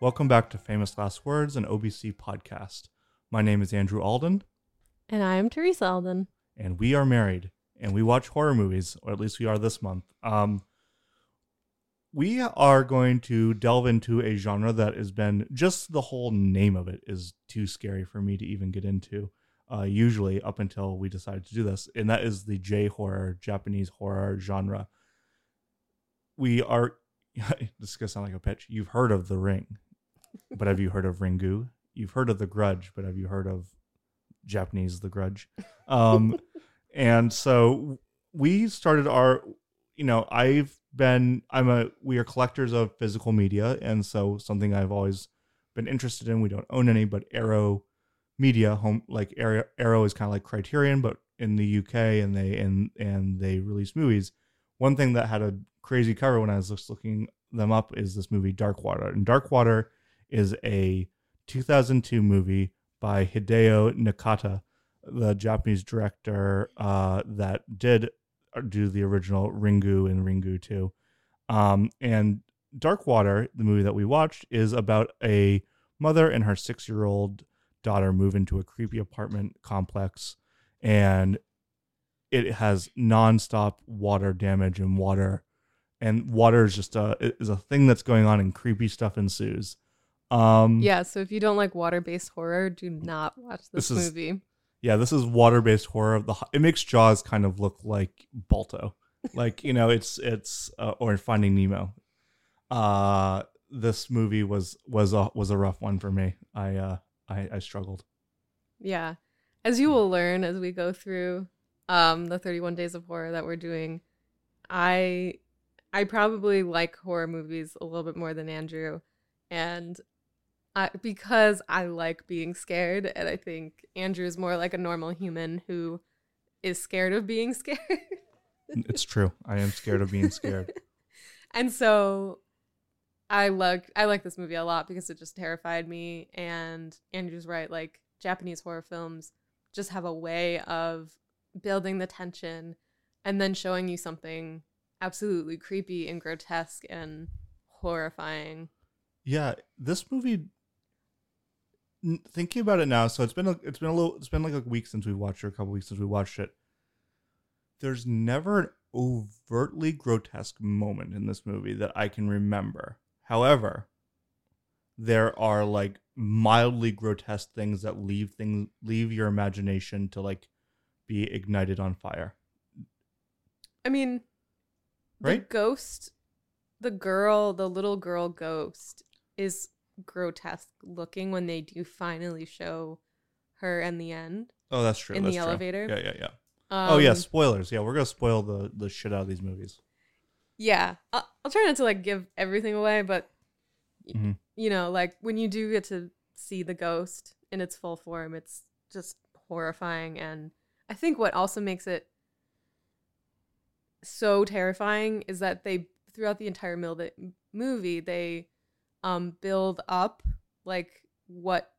Welcome back to Famous Last Words, an OBC podcast. My name is Andrew Alden, And I am Teresa Alden. and we are married, and we watch horror movies, or at least we are this month. Um, we are going to delve into a genre that has been just the whole name of it is too scary for me to even get into. Uh, usually, up until we decided to do this, and that is the J horror, Japanese horror genre. We are. this is gonna sound like a pitch. You've heard of The Ring, but have you heard of Ringu? You've heard of The Grudge, but have you heard of Japanese The Grudge? Um, and so we started our you know i've been i'm a we are collectors of physical media and so something i've always been interested in we don't own any but arrow media home like arrow, arrow is kind of like criterion but in the uk and they and and they release movies one thing that had a crazy cover when i was just looking them up is this movie dark water and dark water is a 2002 movie by hideo nakata the Japanese director uh, that did do the original Ringu and Ringu 2. Um, and Dark Water, the movie that we watched, is about a mother and her six year old daughter move into a creepy apartment complex. And it has nonstop water damage and water. And water is just a is a thing that's going on, and creepy stuff ensues. Um, Yeah, so if you don't like water based horror, do not watch this, This is- movie. Yeah, this is water-based horror. The it makes Jaws kind of look like Balto, like you know, it's it's uh, or Finding Nemo. Uh, this movie was was a was a rough one for me. I uh I, I struggled. Yeah. As you will learn as we go through um the 31 days of horror that we're doing, I I probably like horror movies a little bit more than Andrew. And I, because I like being scared, and I think Andrew is more like a normal human who is scared of being scared. It's true. I am scared of being scared. and so I like I like this movie a lot because it just terrified me. And Andrew's right, like Japanese horror films just have a way of building the tension and then showing you something absolutely creepy and grotesque and horrifying. Yeah, this movie. Thinking about it now, so it's been a, it's been a little it's been like a week since we watched it, or a couple weeks since we watched it. There's never an overtly grotesque moment in this movie that I can remember. However, there are like mildly grotesque things that leave things leave your imagination to like be ignited on fire. I mean, the ghost, the girl, the little girl ghost is grotesque looking when they do finally show her in the end. Oh, that's true. In the true. elevator? Yeah, yeah, yeah. Um, oh yeah, spoilers. Yeah, we're gonna spoil the the shit out of these movies. yeah I'll, I'll try not to like give everything away but Mhm. you know like when you do get to see the ghost in its full form it's just horrifying and i think what also makes it so terrifying is that they throughout the entire mil- movie they um build up like what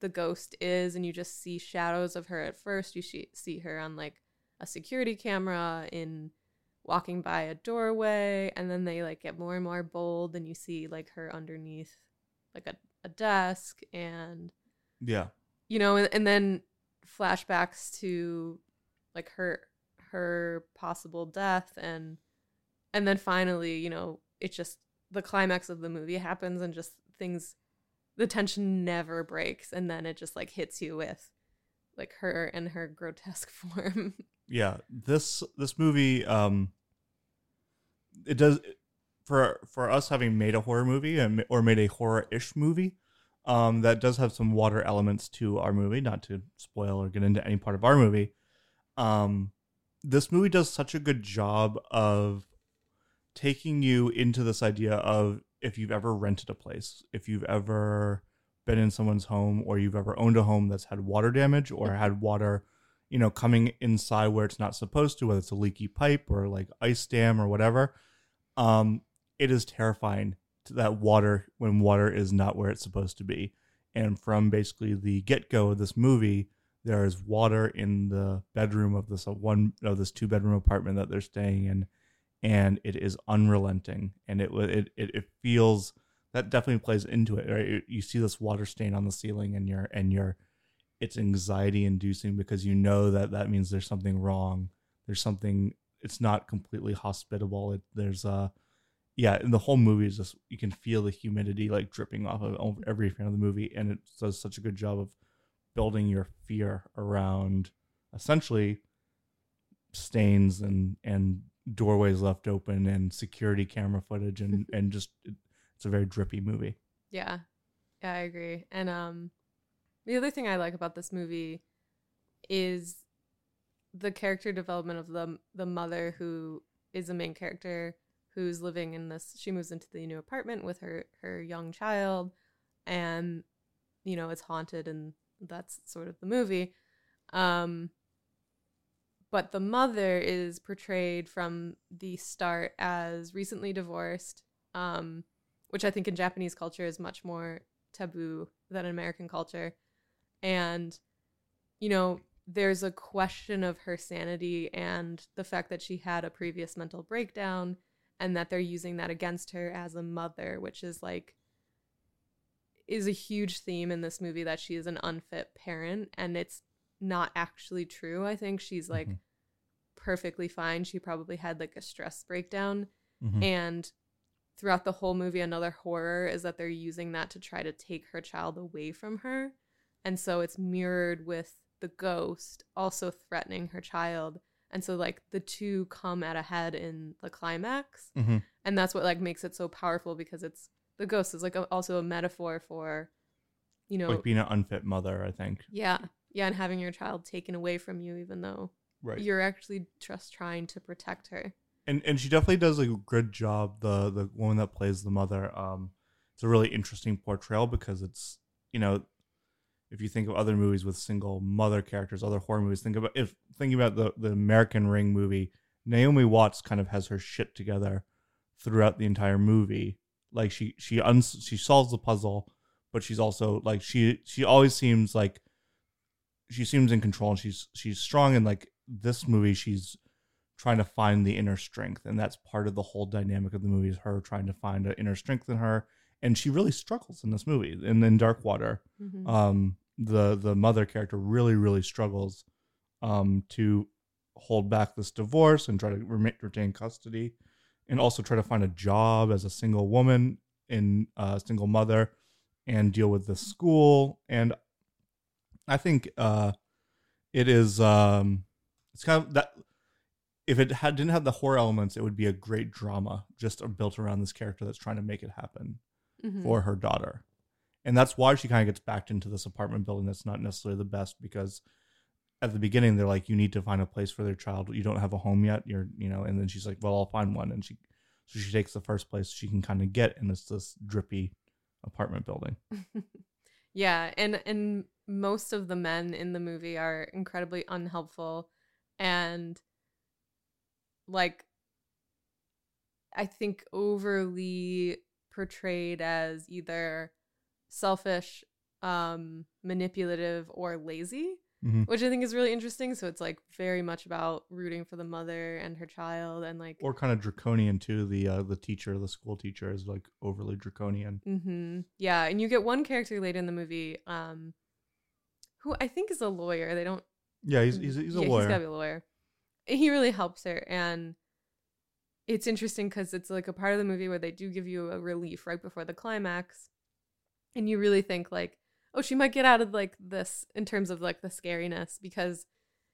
the ghost is and you just see shadows of her at first you see, see her on like a security camera in walking by a doorway and then they like get more and more bold and you see like her underneath like a, a desk and Yeah. you know and, and then flashbacks to like her her possible death and and then finally you know it just the climax of the movie happens and just things the tension never breaks and then it just like hits you with like her and her grotesque form. Yeah this this movie um it does for for us having made a horror movie and or made a horror-ish movie um that does have some water elements to our movie not to spoil or get into any part of our movie. Um this movie does such a good job of taking you into this idea of if you've ever rented a place if you've ever been in someone's home or you've ever owned a home that's had water damage or had water you know, coming inside where it's not supposed to, whether it's a leaky pipe or like ice dam or whatever. Um, it is terrifying that water when water is not where it's supposed to be. And from basically the get go of this movie, there is water in the bedroom of this uh, one of this two bedroom apartment that they're staying in, and it is unrelenting, and it it it, it feels that definitely plays into it. Right? You see this water stain on the ceiling, and you're and you're it's anxiety inducing because you know that that means there's something wrong. There's something. It's not completely hospitable. It, there's a yeah, and the whole movie is just you can feel the humidity like dripping off of every frame of the movie, and it does such a good job of building your fear around essentially stains and and doorways left open and security camera footage and and just it's a very drippy movie. Yeah. Yeah, I agree. And um the other thing I like about this movie is the character development of the the mother who is the main character who's living in this she moves into the new apartment with her her young child and you know it's haunted and that's sort of the movie um but the mother is portrayed from the start as recently divorced um which i think in japanese culture is much more taboo than in american culture. And you know there's a question of her sanity and the fact that she had a previous mental breakdown and that they're using that against her as a mother which is like is a huge theme in this movie that she is an unfit parent. And it's not actually true. I think she's like mm-hmm. perfectly fine. She probably had like a stress breakdown. Mm-hmm. and throughout the whole movie another horror is that they're using that to try to take her child away from her. And so it's mirrored with the ghost also threatening her child. And so like the two come at a head in the climax. Mm-hmm. and that's what like makes it so powerful because it's the ghost is like a, also a metaphor for you know like being an unfit mother i think. Yeah yeah and having your child taken away from you even though right. you're actually just trying to protect her and and she definitely does a good job the the woman that plays the mother um it's a really interesting portrayal because it's you know if you think of other movies with single mother characters, other horror movies, think about if thinking about the the American Ring movie, Naomi Watts kind of has her shit together throughout the entire movie. Like she she uns she solves the puzzle, but she's also like she she always seems like she seems in control and she's she's strong and like this movie she's trying to find the inner strength and that's part of the whole dynamic of the movie is her trying to find an inner strength in her and she really struggles in this movie. And in Dark Water, mm-hmm. um, the the mother character really really struggles um, to hold back this divorce and try to re- retain custody, and also try to find a job as a single woman in a uh, single mother, and deal with the school. And I think uh, it is um, it's kind of that if it had didn't have the horror elements, it would be a great drama just built around this character that's trying to make it happen mm-hmm. for her daughter. And that's why she kind of gets backed into this apartment building that's not necessarily the best because at the beginning they're like, you need to find a place for their child. You don't have a home yet. You're, you know, and then she's like, well, I'll find one. And she, so she takes the first place she can kind of get, and it's this drippy apartment building. yeah, and and most of the men in the movie are incredibly unhelpful, and like I think overly portrayed as either selfish, um, manipulative, or lazy, mm-hmm. which I think is really interesting. So it's like very much about rooting for the mother and her child, and like or kind of draconian too. The uh, the teacher, the school teacher, is like overly draconian. Mm-hmm. Yeah, and you get one character late in the movie, um, who I think is a lawyer. They don't. Yeah, he's he's, he's a yeah, lawyer. He's gotta be a lawyer. He really helps her, and it's interesting because it's like a part of the movie where they do give you a relief right before the climax and you really think like oh she might get out of like this in terms of like the scariness because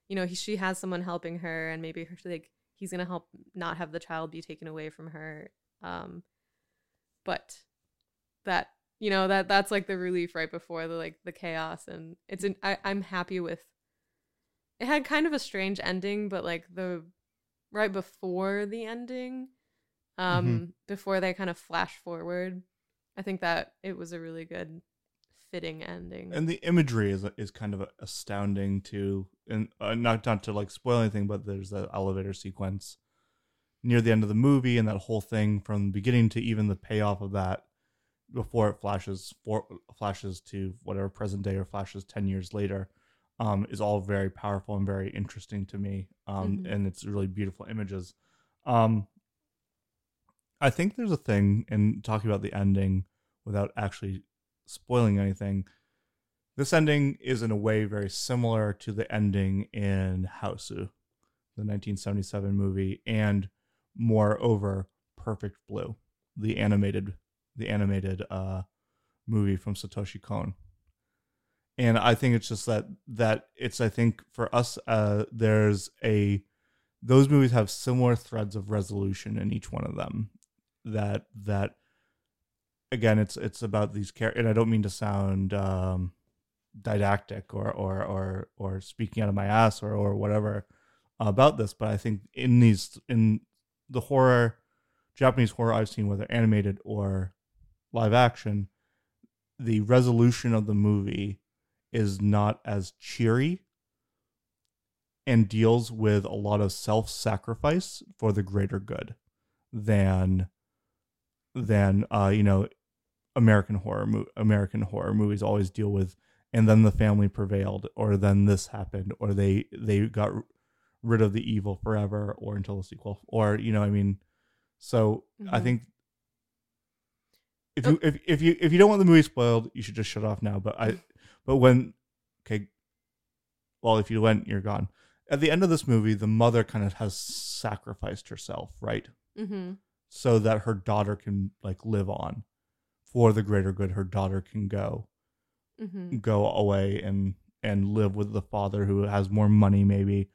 you know he, she has someone helping her and maybe her, like he's gonna help not have the child be taken away from her um but that you know that that's like the relief right before the like the chaos and it's an I, i'm happy with it had kind of a strange ending but like the right before the ending, um, mm-hmm. before they kind of flash forward. I think that it was a really good fitting ending. And the imagery is is kind of astounding too. And uh, not not to like spoil anything, but there's that elevator sequence near the end of the movie, and that whole thing from the beginning to even the payoff of that before it flashes for flashes to whatever present day or flashes 10 years later um, is all very powerful and very interesting to me. Um, mm-hmm. And it's really beautiful images. Um, I think there's a thing in talking about the ending without actually spoiling anything. This ending is in a way very similar to the ending in Hausu, the 1977 movie, and moreover, Perfect Blue, the animated the animated uh, movie from Satoshi Kon. And I think it's just that that it's I think for us uh, there's a those movies have similar threads of resolution in each one of them. That that again, it's it's about these characters, and I don't mean to sound um, didactic or or or or speaking out of my ass or or whatever about this, but I think in these in the horror Japanese horror I've seen, whether animated or live action, the resolution of the movie is not as cheery and deals with a lot of self-sacrifice for the greater good than than uh, you know American horror mo- American horror movies always deal with and then the family prevailed or then this happened or they they got rid of the evil forever or until the sequel or you know I mean so mm-hmm. I think if you if, if you if you don't want the movie spoiled you should just shut off now but I but when okay well if you went you're gone at the end of this movie, the mother kind of has sacrificed herself, right? Mm-hmm. So that her daughter can like live on for the greater good. Her daughter can go, mm-hmm. go away and and live with the father who has more money, maybe,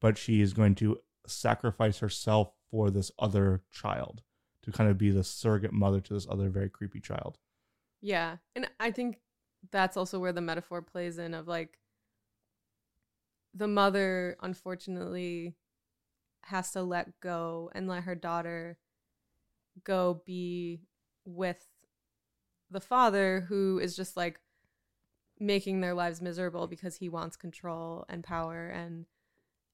but she is going to sacrifice herself for this other child to kind of be the surrogate mother to this other very creepy child. Yeah, and I think that's also where the metaphor plays in of like the mother unfortunately has to let go and let her daughter go be with the father who is just like making their lives miserable because he wants control and power and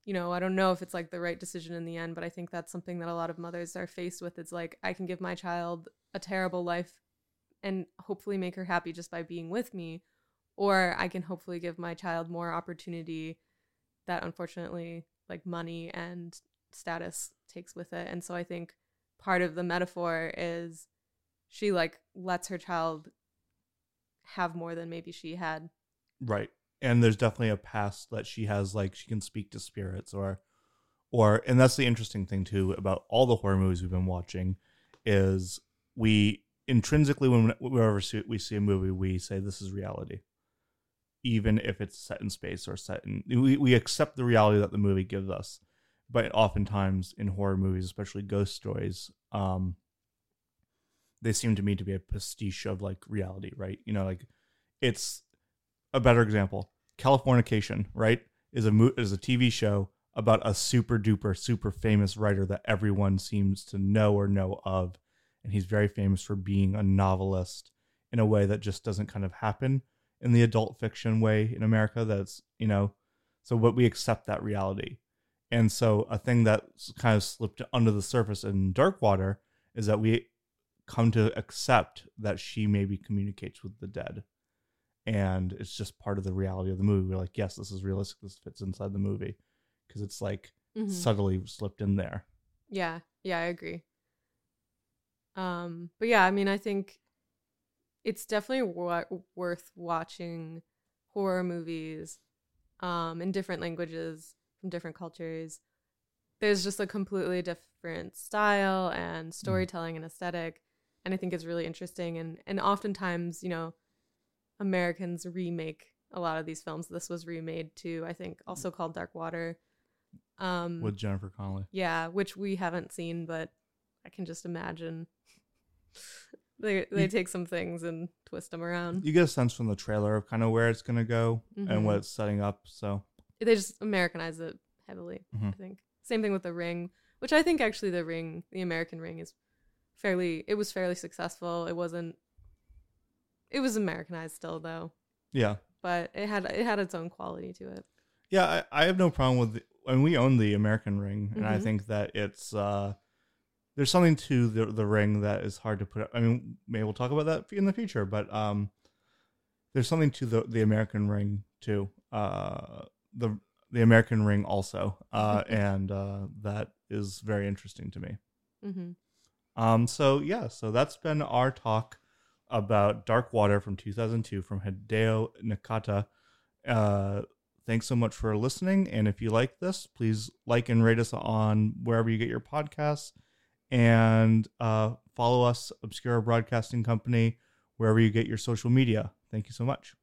you know i don't know if it's like the right decision in the end but i think that's something that a lot of mothers are faced with it's like i can give my child a terrible life and hopefully make her happy just by being with me or i can hopefully give my child more opportunity that unfortunately like money and status takes with it. And so I think part of the metaphor is she like lets her child have more than maybe she had. Right. And there's definitely a past that she has like she can speak to spirits or or and that's the interesting thing too about all the horror movies we've been watching is we intrinsically whenever we see a movie we say this is reality even if it's set in space or set in we, we accept the reality that the movie gives us but oftentimes in horror movies especially ghost stories um they seem to me to be a pastiche of like reality right you know like it's a better example californication right is a mo- is a tv show about a super duper super famous writer that everyone seems to know or know of and he's very famous for being a novelist in a way that just doesn't kind of happen in the adult fiction way in America. That's you know, so what we accept that reality, and so a thing that kind of slipped under the surface in Dark Water is that we come to accept that she maybe communicates with the dead, and it's just part of the reality of the movie. We're like, yes, this is realistic. This fits inside the movie because it's like mm-hmm. subtly slipped in there. Yeah, yeah, I agree. Um, but yeah, I mean, I think it's definitely w- worth watching horror movies um, in different languages from different cultures. There's just a completely different style and mm. storytelling and aesthetic, and I think it's really interesting. And and oftentimes, you know, Americans remake a lot of these films. This was remade too, I think, also called Dark Water. Um, with Jennifer Connelly. Yeah, which we haven't seen, but I can just imagine they they you, take some things and twist them around. You get a sense from the trailer of kind of where it's gonna go mm-hmm. and what it's setting up. So they just Americanize it heavily. Mm-hmm. I think same thing with the Ring, which I think actually the Ring, the American Ring, is fairly. It was fairly successful. It wasn't. It was Americanized still though. Yeah. But it had it had its own quality to it. Yeah, I, I have no problem with. The, and we own the American Ring, and mm-hmm. I think that it's. uh there's something to the the ring that is hard to put. Up. I mean, maybe we'll talk about that in the future, but um, there's something to the the American ring too. Uh, the the American ring also, uh, and uh, that is very interesting to me. Mm-hmm. Um, so yeah, so that's been our talk about Dark Water from 2002 from Hideo Nakata. Uh, thanks so much for listening. And if you like this, please like and rate us on wherever you get your podcasts and uh, follow us, Obscura Broadcasting Company, wherever you get your social media. Thank you so much.